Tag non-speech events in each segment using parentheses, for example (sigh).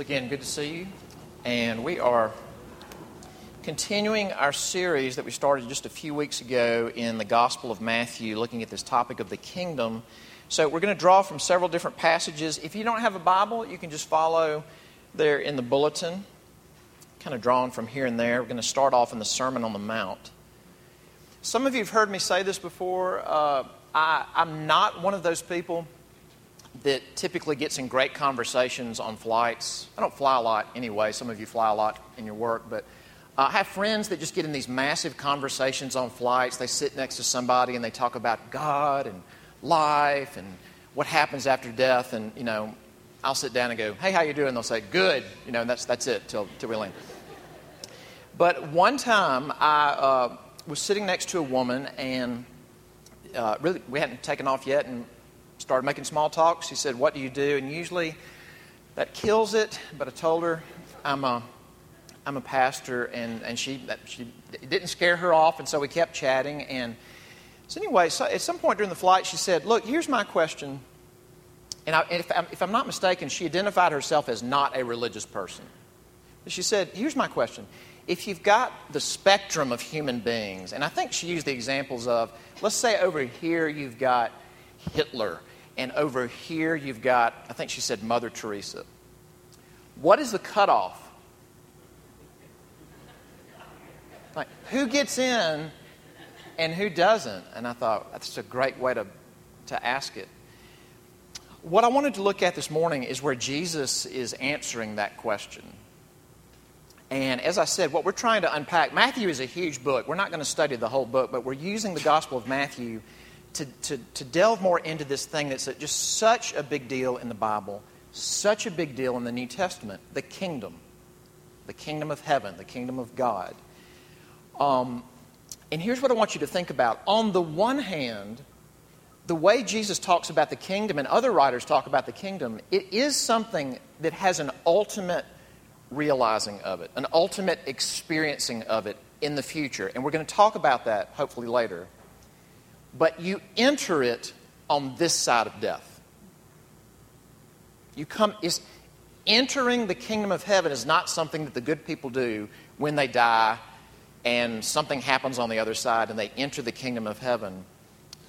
again, good to see you. And we are continuing our series that we started just a few weeks ago in the Gospel of Matthew, looking at this topic of the kingdom. So we're going to draw from several different passages. If you don't have a Bible, you can just follow there in the bulletin, kind of drawing from here and there. We're going to start off in the Sermon on the Mount. Some of you have heard me say this before. Uh, I, I'm not one of those people that typically gets in great conversations on flights. I don't fly a lot anyway. Some of you fly a lot in your work, but uh, I have friends that just get in these massive conversations on flights. They sit next to somebody and they talk about God and life and what happens after death. And, you know, I'll sit down and go, hey, how you doing? They'll say, good. You know, and that's, that's it till, till we land. But one time I uh, was sitting next to a woman and uh, really we hadn't taken off yet and started making small talk. She said, What do you do? And usually that kills it, but I told her I'm a, I'm a pastor, and, and she, that, she didn't scare her off, and so we kept chatting. And so, anyway, so at some point during the flight, she said, Look, here's my question. And, I, and if, I'm, if I'm not mistaken, she identified herself as not a religious person. But she said, Here's my question. If you've got the spectrum of human beings, and I think she used the examples of, let's say over here you've got Hitler, and over here you've got, I think she said Mother Teresa. What is the cutoff? Like, who gets in and who doesn't? And I thought, that's a great way to, to ask it. What I wanted to look at this morning is where Jesus is answering that question. And as I said, what we're trying to unpack, Matthew is a huge book. We're not going to study the whole book, but we're using the Gospel of Matthew to, to, to delve more into this thing that's just such a big deal in the Bible, such a big deal in the New Testament the kingdom, the kingdom of heaven, the kingdom of God. Um, and here's what I want you to think about. On the one hand, the way Jesus talks about the kingdom and other writers talk about the kingdom, it is something that has an ultimate realizing of it, an ultimate experiencing of it in the future. And we're going to talk about that hopefully later but you enter it on this side of death. You come is entering the kingdom of heaven is not something that the good people do when they die and something happens on the other side and they enter the kingdom of heaven.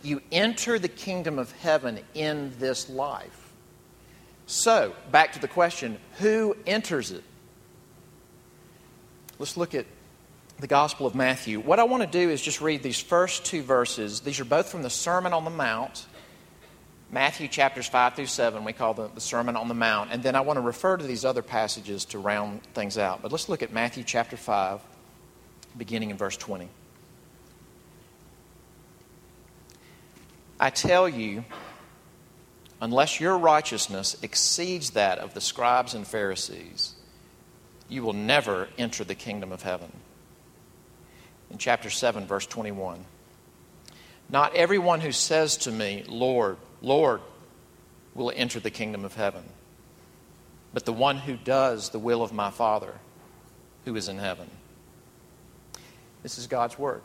You enter the kingdom of heaven in this life. So, back to the question who enters it? Let's look at the Gospel of Matthew. What I want to do is just read these first two verses. These are both from the Sermon on the Mount, Matthew chapters 5 through 7. We call the, the Sermon on the Mount. And then I want to refer to these other passages to round things out. But let's look at Matthew chapter 5, beginning in verse 20. I tell you, unless your righteousness exceeds that of the scribes and Pharisees, you will never enter the kingdom of heaven in chapter 7, verse 21. Not everyone who says to me, Lord, Lord, will enter the kingdom of heaven, but the one who does the will of my Father who is in heaven. This is God's word.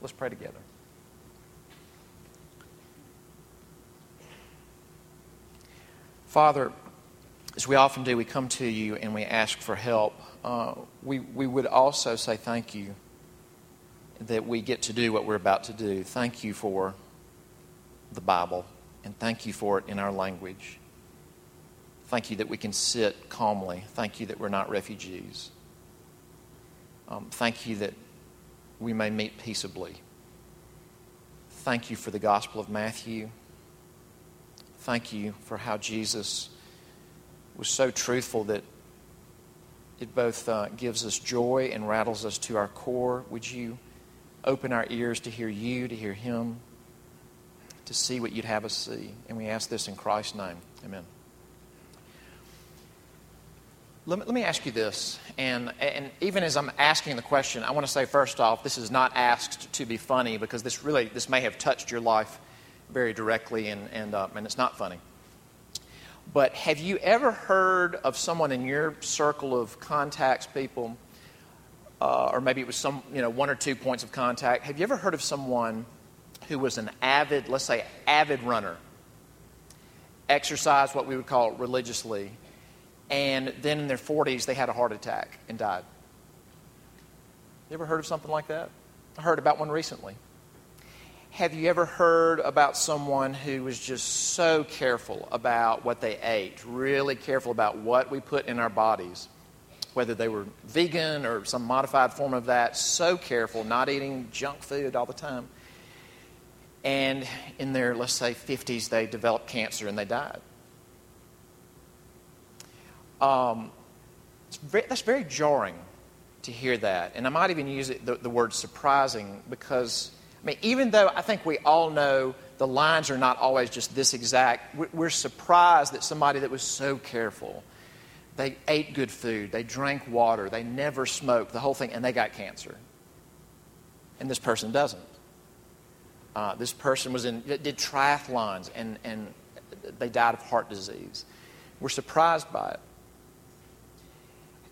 Let's pray together. Father, as we often do, we come to you and we ask for help. Uh, we, we would also say thank you that we get to do what we're about to do. Thank you for the Bible, and thank you for it in our language. Thank you that we can sit calmly. Thank you that we're not refugees. Um, thank you that we may meet peaceably. Thank you for the Gospel of Matthew. Thank you for how Jesus was so truthful that it both uh, gives us joy and rattles us to our core. Would you? Open our ears to hear you, to hear Him, to see what you'd have us see. And we ask this in Christ's name. Amen. Let me, let me ask you this, and, and even as I'm asking the question, I want to say first off, this is not asked to be funny because this really this may have touched your life very directly, and, and, uh, and it's not funny. But have you ever heard of someone in your circle of contacts, people, uh, or maybe it was some, you know, one or two points of contact. Have you ever heard of someone who was an avid, let's say, avid runner, exercise what we would call religiously, and then in their 40s they had a heart attack and died. You ever heard of something like that? I heard about one recently. Have you ever heard about someone who was just so careful about what they ate, really careful about what we put in our bodies, whether they were vegan or some modified form of that, so careful, not eating junk food all the time. And in their, let's say, 50s, they developed cancer and they died. Um, very, that's very jarring to hear that. And I might even use it, the, the word surprising because, I mean, even though I think we all know the lines are not always just this exact, we're surprised that somebody that was so careful, they ate good food, they drank water, they never smoked, the whole thing, and they got cancer. And this person doesn't. Uh, this person was in, did triathlons and, and they died of heart disease. We're surprised by it.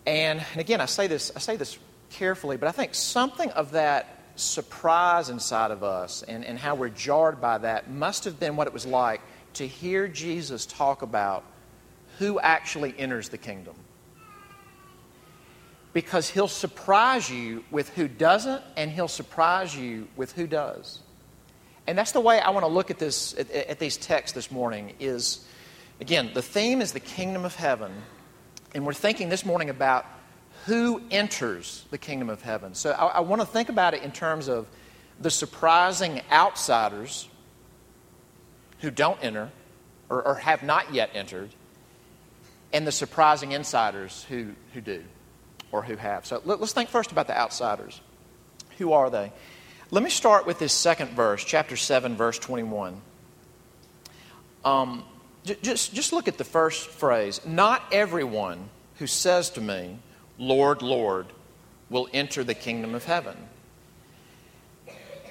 And, and again, I say this, I say this carefully, but I think something of that surprise inside of us and, and how we're jarred by that must have been what it was like to hear Jesus talk about who actually enters the kingdom. Because he'll surprise you with who doesn't, and he'll surprise you with who does. And that's the way I want to look at this at, at these texts this morning is again, the theme is the kingdom of heaven and we're thinking this morning about who enters the kingdom of heaven. So I, I want to think about it in terms of the surprising outsiders who don't enter or, or have not yet entered, and the surprising insiders who, who do or who have. So let, us think first about the outsiders. Who are they? Let me start with this second verse, chapter 7, verse 21. Um, just, just look at the first phrase. Not everyone who says to me, Lord, Lord, will enter the kingdom of heaven.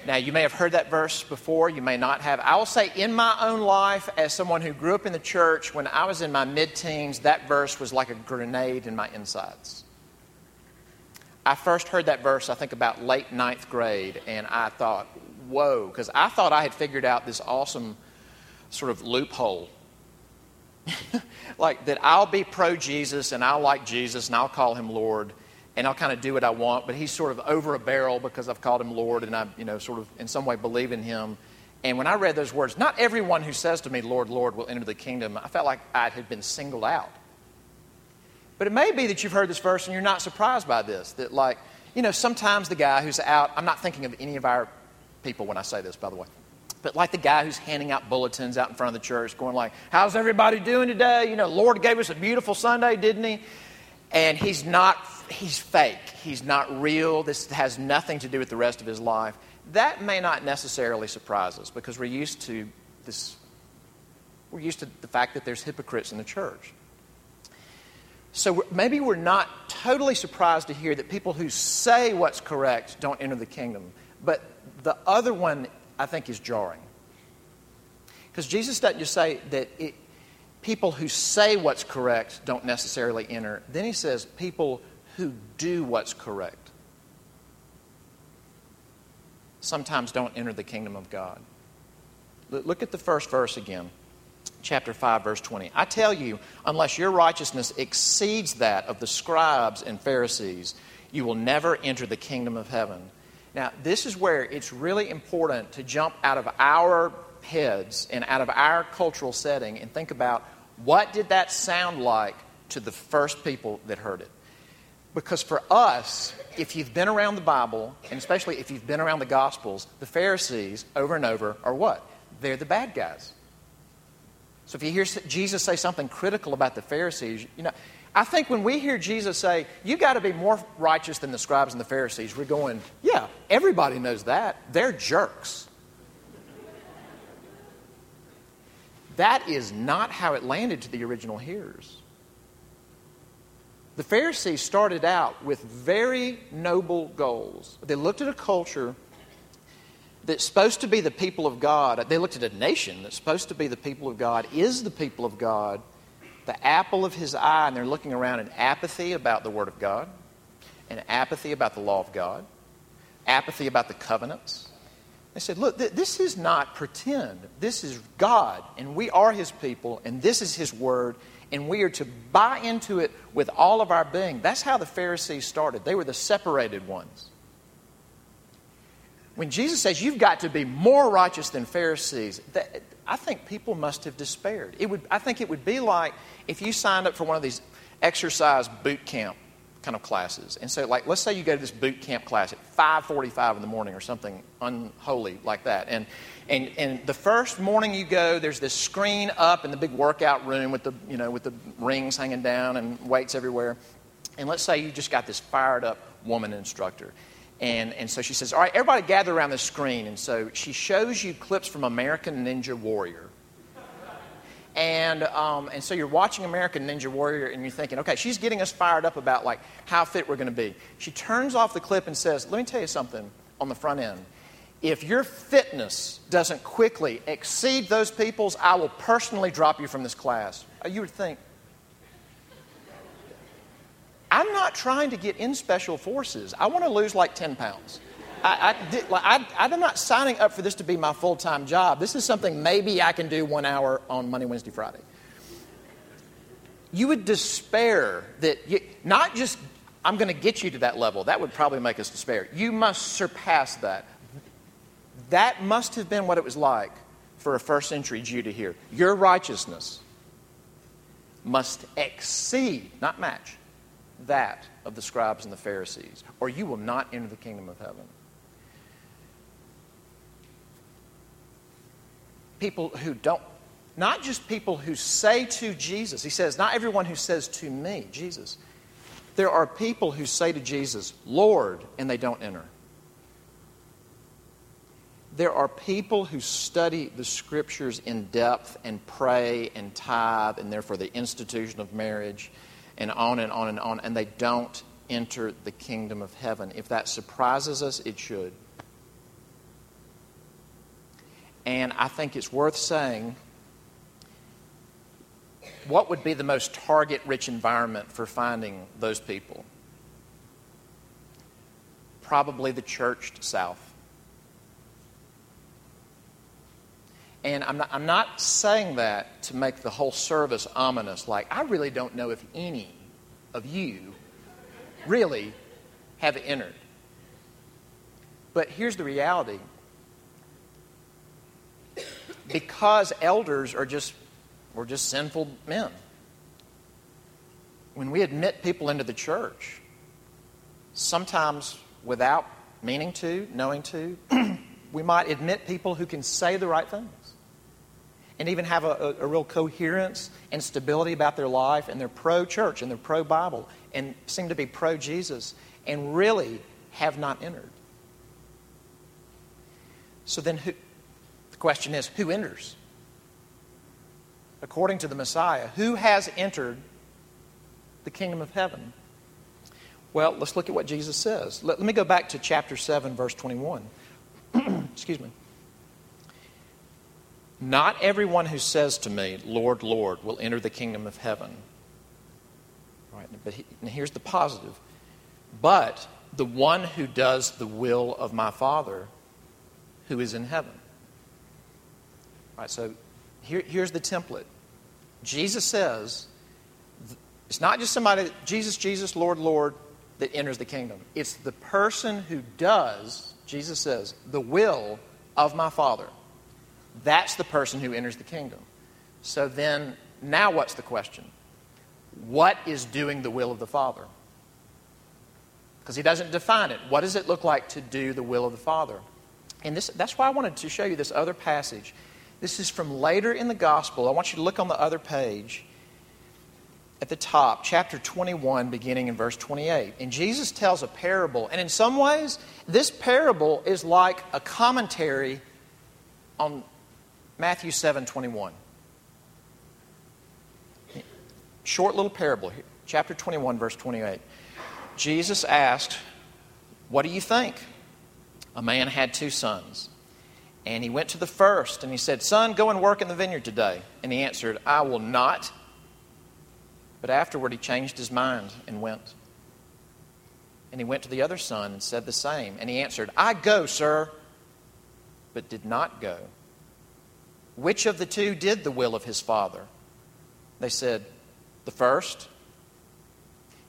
Now, you may have heard that verse before, you may not have. I will say, in my own life, as someone who grew up in the church, when I was in my mid teens, that verse was like a grenade in my insides. I first heard that verse, I think, about late ninth grade, and I thought, whoa, because I thought I had figured out this awesome sort of loophole (laughs) like that I'll be pro Jesus and I'll like Jesus and I'll call him Lord and I'll kind of do what I want, but he's sort of over a barrel because I've called him Lord and I, you know, sort of in some way believe in him. And when I read those words, not everyone who says to me, Lord, Lord, will enter the kingdom, I felt like I had been singled out. But it may be that you've heard this verse and you're not surprised by this. That, like, you know, sometimes the guy who's out, I'm not thinking of any of our people when I say this, by the way but like the guy who's handing out bulletins out in front of the church, going like, "How's everybody doing today? You know, Lord gave us a beautiful Sunday, didn't He?" And he's not. He's fake. He's not real. This has nothing to do with the rest of his life. That may not necessarily surprise us because we're used to this. We're used to the fact that there's hypocrites in the church. So maybe we're not totally surprised to hear that people who say what's correct don't enter the kingdom. But the other one I think is jarring. Because Jesus doesn't just say that it, people who say what's correct don't necessarily enter. Then he says people who do what's correct sometimes don't enter the kingdom of God. Look at the first verse again, chapter 5, verse 20. I tell you, unless your righteousness exceeds that of the scribes and Pharisees, you will never enter the kingdom of heaven. Now, this is where it's really important to jump out of our heads and out of our cultural setting and think about what did that sound like to the first people that heard it? Because for us, if you've been around the Bible, and especially if you've been around the Gospels, the Pharisees over and over are what? They're the bad guys. So if you hear Jesus say something critical about the Pharisees, you know, I think when we hear Jesus say, You got to be more righteous than the scribes and the Pharisees, we're going, Yeah, everybody knows that. They're jerks. That is not how it landed to the original hearers. The Pharisees started out with very noble goals. They looked at a culture that's supposed to be the people of God. They looked at a nation that's supposed to be the people of God, is the people of God the apple of his eye, and they're looking around in apathy about the Word of God, and apathy about the law of God, apathy about the covenants. They said, Look, th- this is not pretend. This is God, and we are His people, and this is His Word, and we are to buy into it with all of our being. That's how the Pharisees started. They were the separated ones. When Jesus says you've got to be more righteous than Pharisees, that, I think people must have despaired. It would, I think it would be like if you signed up for one of these exercise boot camp kind of classes. And so, like, let's say you go to this boot camp class at 5:45 in the morning or something unholy like that. And and and the first morning you go, there's this screen up in the big workout room with the you know with the rings hanging down and weights everywhere. And let's say you just got this fired up woman instructor. And, and so she says, All right, everybody gather around the screen. And so she shows you clips from American Ninja Warrior. And, um, and so you're watching American Ninja Warrior and you're thinking, okay, she's getting us fired up about like how fit we're going to be. She turns off the clip and says, let me tell you something on the front end. If your fitness doesn't quickly exceed those people's, I will personally drop you from this class. Uh, you would think, I'm not trying to get in special forces. I want to lose like 10 pounds. I, I, I, am not signing up for this to be my full time job. This is something maybe I can do one hour on Monday, Wednesday, Friday. You would despair that, you, not just, I'm going to get you to that level. That would probably make us despair. You must surpass that. That must have been what it was like for a first century Jew to hear. Your righteousness must exceed, not match, that of the scribes and the Pharisees, or you will not enter the kingdom of heaven. People who don't, not just people who say to Jesus, he says, not everyone who says to me, Jesus. There are people who say to Jesus, Lord, and they don't enter. There are people who study the scriptures in depth and pray and tithe and therefore the institution of marriage and on and on and on, and they don't enter the kingdom of heaven. If that surprises us, it should. And I think it's worth saying what would be the most target rich environment for finding those people? Probably the churched South. And I'm not, I'm not saying that to make the whole service ominous, like, I really don't know if any of you really have entered. But here's the reality because elders are just we're just sinful men. When we admit people into the church, sometimes without meaning to, knowing to, (clears throat) we might admit people who can say the right things and even have a, a, a real coherence and stability about their life, and they're pro church and they're pro Bible and seem to be pro Jesus and really have not entered. So then, who, question is who enters? According to the Messiah, who has entered the kingdom of heaven? Well, let's look at what Jesus says. Let, let me go back to chapter 7, verse 21. (clears throat) Excuse me. Not everyone who says to me, Lord, Lord, will enter the kingdom of heaven. Right, but he, here's the positive. But the one who does the will of my Father who is in heaven. So here, here's the template. Jesus says, it's not just somebody, Jesus, Jesus, Lord, Lord, that enters the kingdom. It's the person who does, Jesus says, the will of my Father. That's the person who enters the kingdom. So then, now what's the question? What is doing the will of the Father? Because he doesn't define it. What does it look like to do the will of the Father? And this, that's why I wanted to show you this other passage this is from later in the gospel. I want you to look on the other page at the top, chapter 21, beginning in verse 28. And Jesus tells a parable. And in some ways, this parable is like a commentary on Matthew 7 21. Short little parable, chapter 21, verse 28. Jesus asked, What do you think? A man had two sons. And he went to the first and he said, Son, go and work in the vineyard today. And he answered, I will not. But afterward he changed his mind and went. And he went to the other son and said the same. And he answered, I go, sir, but did not go. Which of the two did the will of his father? They said, The first,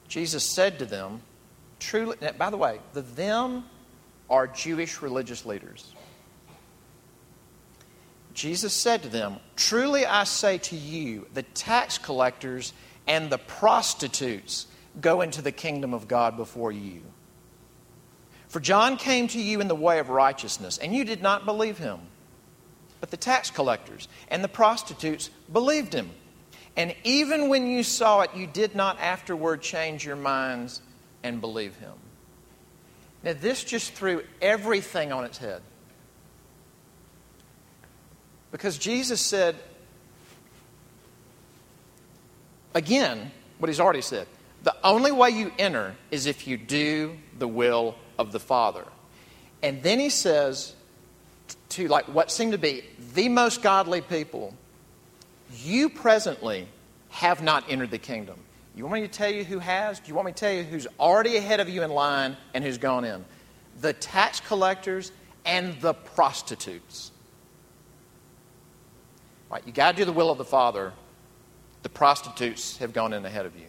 Jesus said to them, truly, by the way, the them are Jewish religious leaders. Jesus said to them, Truly I say to you, the tax collectors and the prostitutes go into the kingdom of God before you. For John came to you in the way of righteousness, and you did not believe him. But the tax collectors and the prostitutes believed him. And even when you saw it, you did not afterward change your minds and believe him. Now, this just threw everything on its head. Because Jesus said, again, what he's already said the only way you enter is if you do the will of the Father. And then he says to like what seem to be the most godly people, you presently have not entered the kingdom. You want me to tell you who has? Do you want me to tell you who's already ahead of you in line and who's gone in? The tax collectors and the prostitutes. Right, you got to do the will of the Father. The prostitutes have gone in ahead of you.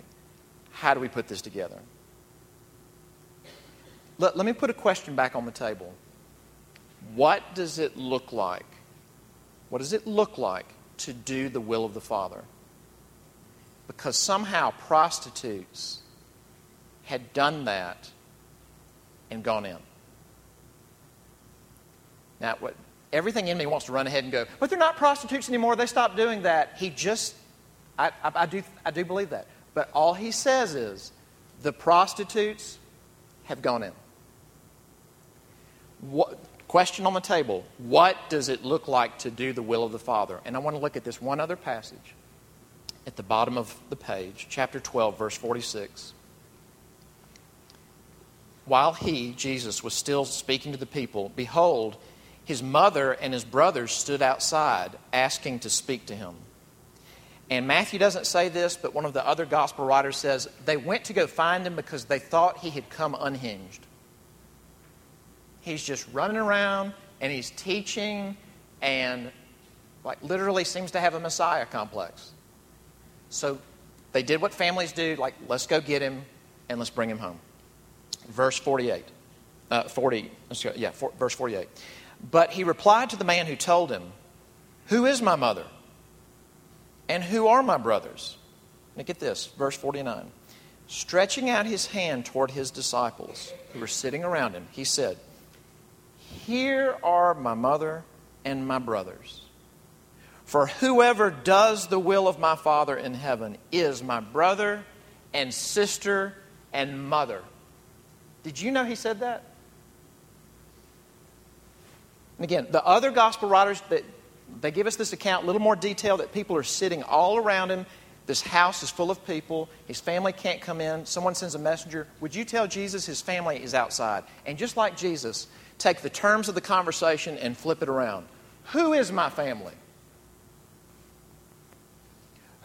How do we put this together? Let, let me put a question back on the table. What does it look like? What does it look like to do the will of the Father? Because somehow prostitutes had done that and gone in. Now, what, everything in me wants to run ahead and go, but they're not prostitutes anymore. They stopped doing that. He just, I, I, I, do, I do believe that. But all he says is, the prostitutes have gone in. What, question on the table What does it look like to do the will of the Father? And I want to look at this one other passage at the bottom of the page, chapter 12, verse 46. While he, Jesus, was still speaking to the people, behold, his mother and his brothers stood outside asking to speak to him. And Matthew doesn't say this, but one of the other gospel writers says they went to go find him because they thought he had come unhinged. He's just running around and he's teaching and like literally seems to have a messiah complex. So they did what families do, like let's go get him and let's bring him home. Verse 48. Uh, 40, yeah, for, verse 48. But he replied to the man who told him, Who is my mother? And who are my brothers? Now get this, verse 49. Stretching out his hand toward his disciples who were sitting around him, he said, Here are my mother and my brothers. For whoever does the will of my Father in heaven is my brother and sister and mother. Did you know he said that? And again, the other gospel writers that they give us this account, a little more detail that people are sitting all around him. This house is full of people. His family can't come in. Someone sends a messenger. Would you tell Jesus his family is outside? And just like Jesus, take the terms of the conversation and flip it around. Who is my family?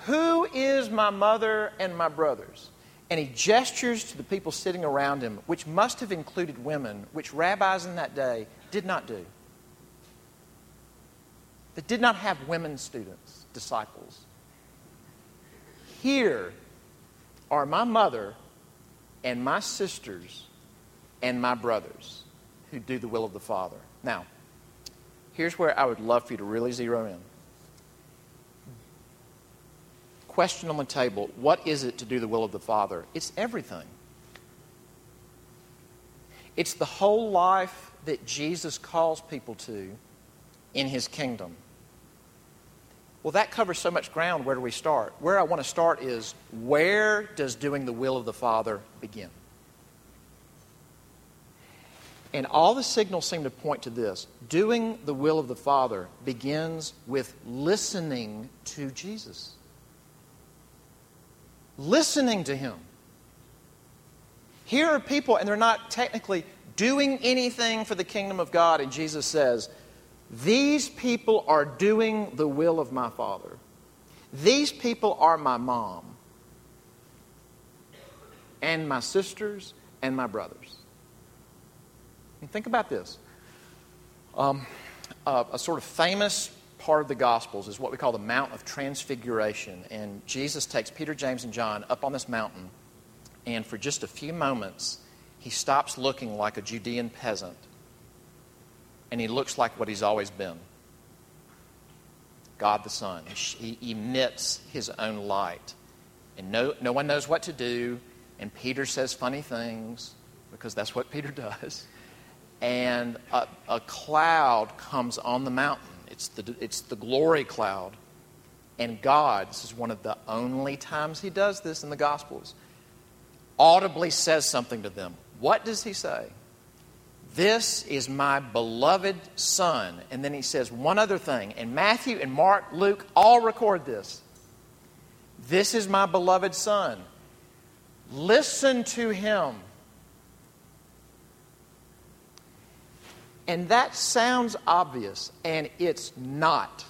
Who is my mother and my brothers? And he gestures to the people sitting around him, which must have included women, which rabbis in that day did not do that did not have women students, disciples. Here are my mother and my sisters and my brothers who do the will of the Father. Now, here's where I would love for you to really zero in. Question on the table What is it to do the will of the Father? It's everything. It's the whole life that Jesus calls people to in his kingdom. Well, that covers so much ground. Where do we start? Where I want to start is where does doing the will of the Father begin? And all the signals seem to point to this. Doing the will of the Father begins with listening to Jesus. Listening to Him. Here are people, and they're not technically doing anything for the kingdom of God, and Jesus says, these people are doing the will of my Father. These people are my mom, and my sisters, and my brothers. And think about this. Um, a sort of famous part of the Gospels is what we call the Mount of Transfiguration. And Jesus takes Peter, James, and John up on this mountain, and for just a few moments, he stops looking like a Judean peasant, and he looks like what he's always been God the Son. He emits his own light. And no, no one knows what to do, and Peter says funny things because that's what (laughs) Peter does. And a, a cloud comes on the mountain. It's the, it's the glory cloud. And God, this is one of the only times he does this in the Gospels, audibly says something to them. What does he say? This is my beloved Son. And then he says one other thing. And Matthew and Mark, Luke all record this. This is my beloved Son. Listen to him. And that sounds obvious, and it's not.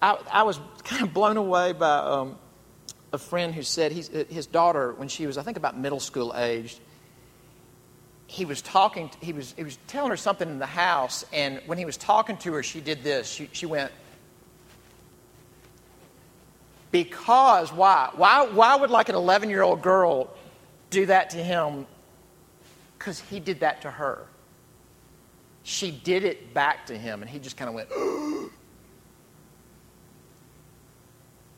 I, I was kind of blown away by um, a friend who said his daughter, when she was, I think, about middle school aged, he was talking, he was, he was telling her something in the house, and when he was talking to her, she did this. She, she went, Because, why? Why, why would like an 11 year old girl do that to him? Because he did that to her she did it back to him, and he just kind of went, (gasps) you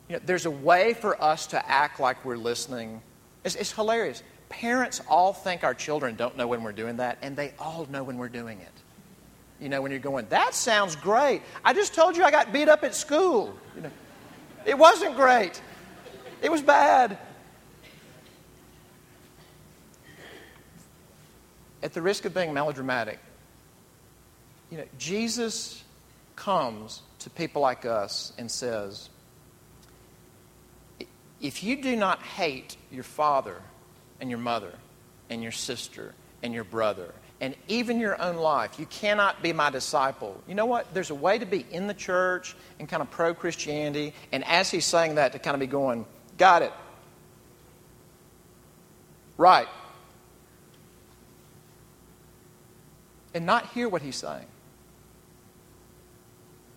know, there's a way for us to act like we're listening. It's, it's, hilarious. Parents all think our children don't know when we're doing that, and they all know when we're doing it. You know, when you're going, that sounds great. I just told you I got beat up at school. You know, it wasn't great. It was bad. At the risk of being melodramatic, you know, Jesus comes to people like us and says, if you do not hate your father and your mother and your sister and your brother and even your own life, you cannot be my disciple. You know what? There's a way to be in the church and kind of pro Christianity, and as he's saying that, to kind of be going, got it. Right. And not hear what he's saying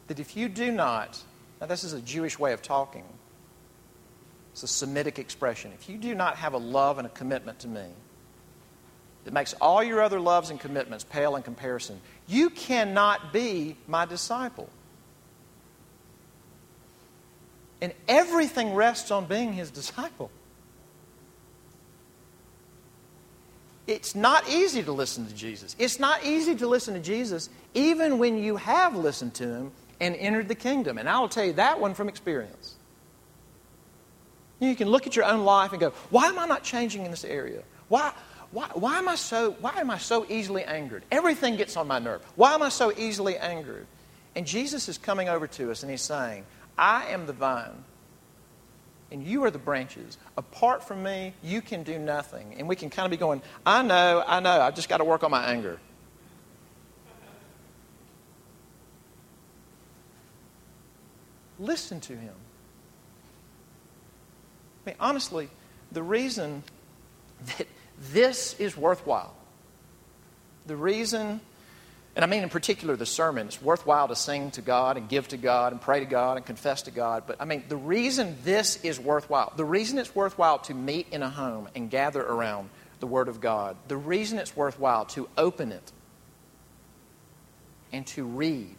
that if you do not, now this is a Jewish way of talking, it's a Semitic expression. If you do not have a love and a commitment to me that makes all your other loves and commitments pale in comparison, you cannot be my disciple. And everything rests on being his disciple. It's not easy to listen to Jesus. It's not easy to listen to Jesus even when you have listened to him and entered the kingdom. And I will tell you that one from experience. You can look at your own life and go, why am I not changing in this area? Why, why, why, am I so, why am I so easily angered? Everything gets on my nerve. Why am I so easily angered? And Jesus is coming over to us and he's saying, I am the vine and you are the branches. Apart from me, you can do nothing. And we can kind of be going, I know, I know, I've just got to work on my anger. Listen to him. I mean, honestly, the reason that this is worthwhile, the reason, and I mean in particular the sermon, it's worthwhile to sing to God and give to God and pray to God and confess to God, but I mean, the reason this is worthwhile, the reason it's worthwhile to meet in a home and gather around the Word of God, the reason it's worthwhile to open it and to read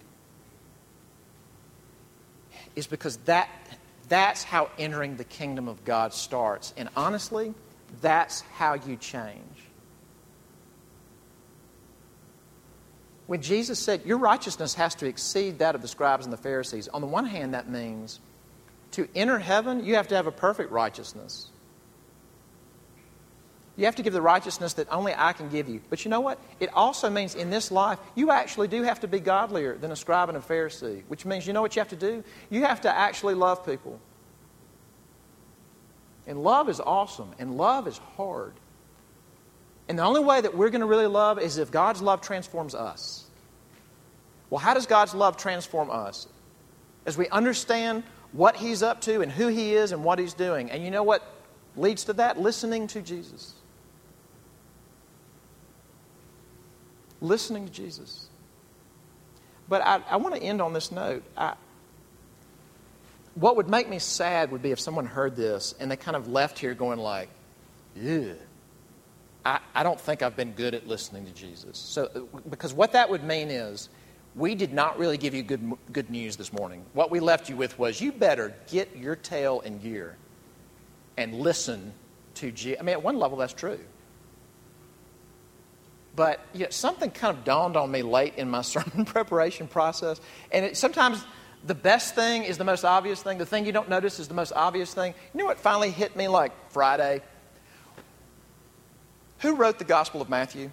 is because that, that's how entering the kingdom of God starts. And honestly, that's how you change. When Jesus said, Your righteousness has to exceed that of the scribes and the Pharisees, on the one hand, that means to enter heaven, you have to have a perfect righteousness. You have to give the righteousness that only I can give you. But you know what? It also means in this life, you actually do have to be godlier than a scribe and a Pharisee, which means you know what you have to do? You have to actually love people. And love is awesome, and love is hard. And the only way that we're going to really love is if God's love transforms us. Well, how does God's love transform us? As we understand what He's up to and who He is and what He's doing. And you know what leads to that? Listening to Jesus. Listening to Jesus. But I, I want to end on this note. I, what would make me sad would be if someone heard this and they kind of left here going like, "Yeah, I, I don't think I've been good at listening to Jesus." So, uh, because what that would mean is, we did not really give you good good news this morning. What we left you with was, you better get your tail in gear and listen to Jesus. I mean, at one level, that's true. But you know, something kind of dawned on me late in my (laughs) sermon preparation process, and it, sometimes the best thing is the most obvious thing. The thing you don't notice is the most obvious thing. You know what finally hit me like Friday? Who wrote the Gospel of Matthew?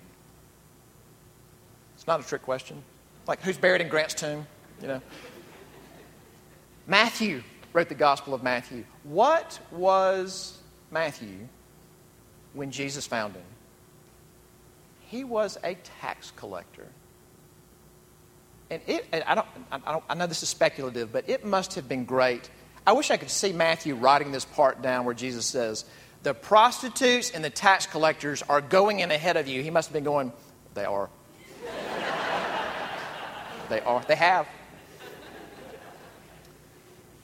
It's not a trick question. Like, who's buried in Grant's tomb? You know? Matthew wrote the Gospel of Matthew. What was Matthew when Jesus found him? He was a tax collector. And it, and I, don't, I, don't, I know this is speculative, but it must have been great. I wish I could see Matthew writing this part down where Jesus says, The prostitutes and the tax collectors are going in ahead of you. He must have been going, They are. (laughs) they are. They have.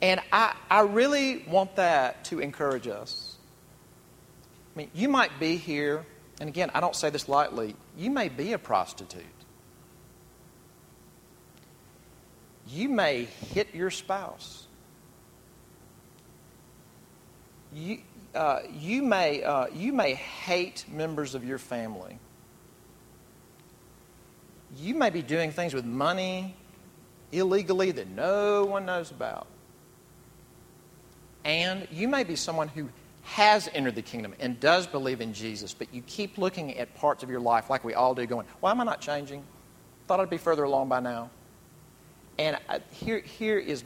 And I, I really want that to encourage us. I mean, you might be here, and again, I don't say this lightly, you may be a prostitute. You may hit your spouse. You, uh, you, may, uh, you may hate members of your family. You may be doing things with money illegally that no one knows about. And you may be someone who has entered the kingdom and does believe in Jesus, but you keep looking at parts of your life like we all do, going, Why am I not changing? Thought I'd be further along by now. And I, here, here is,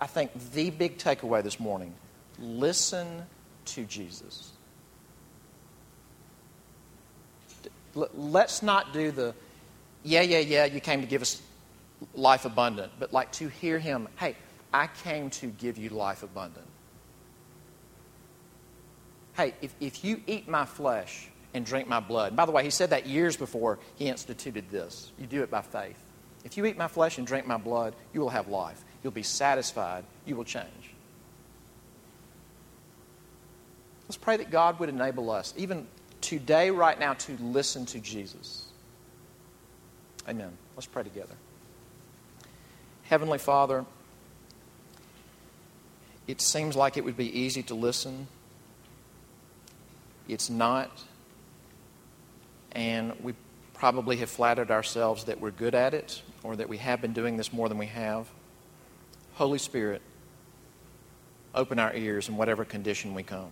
I think, the big takeaway this morning listen to Jesus. Let's not do the, yeah, yeah, yeah, you came to give us life abundant, but like to hear him, hey, I came to give you life abundant. Hey, if, if you eat my flesh and drink my blood, by the way, he said that years before he instituted this. You do it by faith. If you eat my flesh and drink my blood, you will have life. You'll be satisfied. You will change. Let's pray that God would enable us, even today, right now, to listen to Jesus. Amen. Let's pray together. Heavenly Father, it seems like it would be easy to listen. It's not. And we probably have flattered ourselves that we're good at it or that we have been doing this more than we have. Holy Spirit, open our ears in whatever condition we come.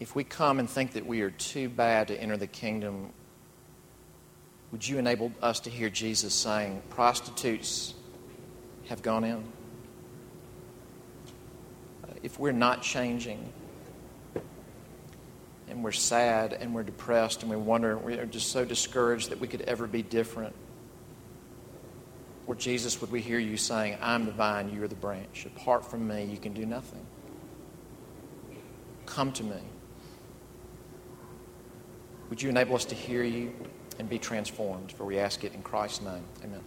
If we come and think that we are too bad to enter the kingdom, would you enable us to hear Jesus saying, Prostitutes have gone in? Uh, if we're not changing, and we're sad and we're depressed and we wonder, we are just so discouraged that we could ever be different. Or, Jesus, would we hear you saying, I'm the vine, you are the branch. Apart from me, you can do nothing. Come to me. Would you enable us to hear you and be transformed? For we ask it in Christ's name. Amen.